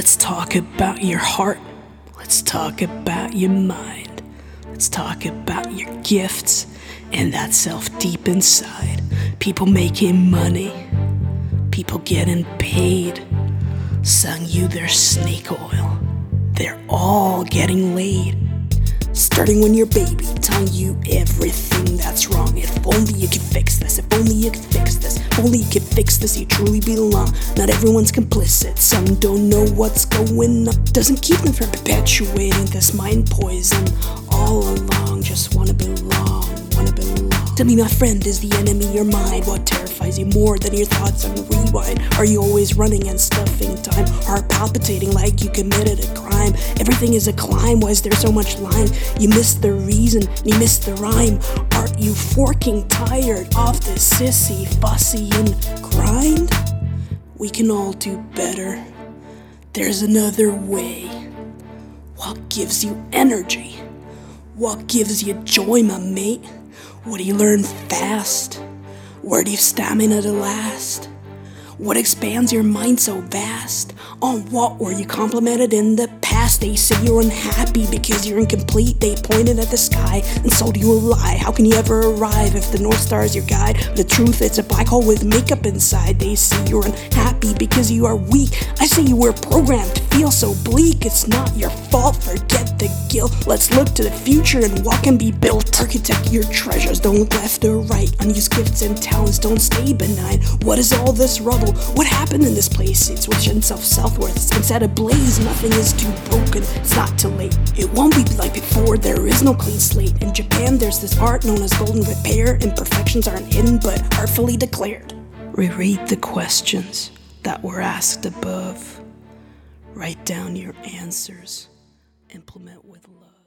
Let's talk about your heart. Let's talk about your mind. Let's talk about your gifts and that self deep inside. People making money, people getting paid, selling you their snake oil. They're all getting laid. Starting when you're baby, telling you everything that's wrong. If only you could fix this, if you fix this, you truly belong. Not everyone's complicit, some don't know what's going on. Doesn't keep them from perpetuating this mind poison all along. Tell me, my friend, is the enemy your mind? What terrifies you more than your thoughts on rewind? Are you always running and stuffing time? Heart palpitating like you committed a crime? Everything is a climb, why is there so much line? You missed the reason, you missed the rhyme. Aren't you forking tired of this sissy, fussy, and grind? We can all do better. There's another way. What gives you energy? What gives you joy, my mate? What do you learn fast? Where do you stamina to last? What expands your mind so vast? On what were you complimented in the past? They say you're unhappy because you're incomplete. They pointed at the sky and sold you a lie. How can you ever arrive if the North Star is your guide? The truth, it's a black hole with makeup inside. They say you're unhappy because you are weak. I say you were programmed feel so bleak. It's not your fault, forget the guilt. Let's look to the future and what can be built. Architect your treasures, don't left or right. Unused gifts and talents don't stay benign. What is all this rubble? What happened in this place? It's within itself southward. It's set ablaze. Nothing is too broken. It's not too late. It won't be like before. There is no clean slate. In Japan, there's this art known as golden repair. Imperfections aren't hidden, but artfully declared. Reread the questions that were asked above. Write down your answers. Implement with love.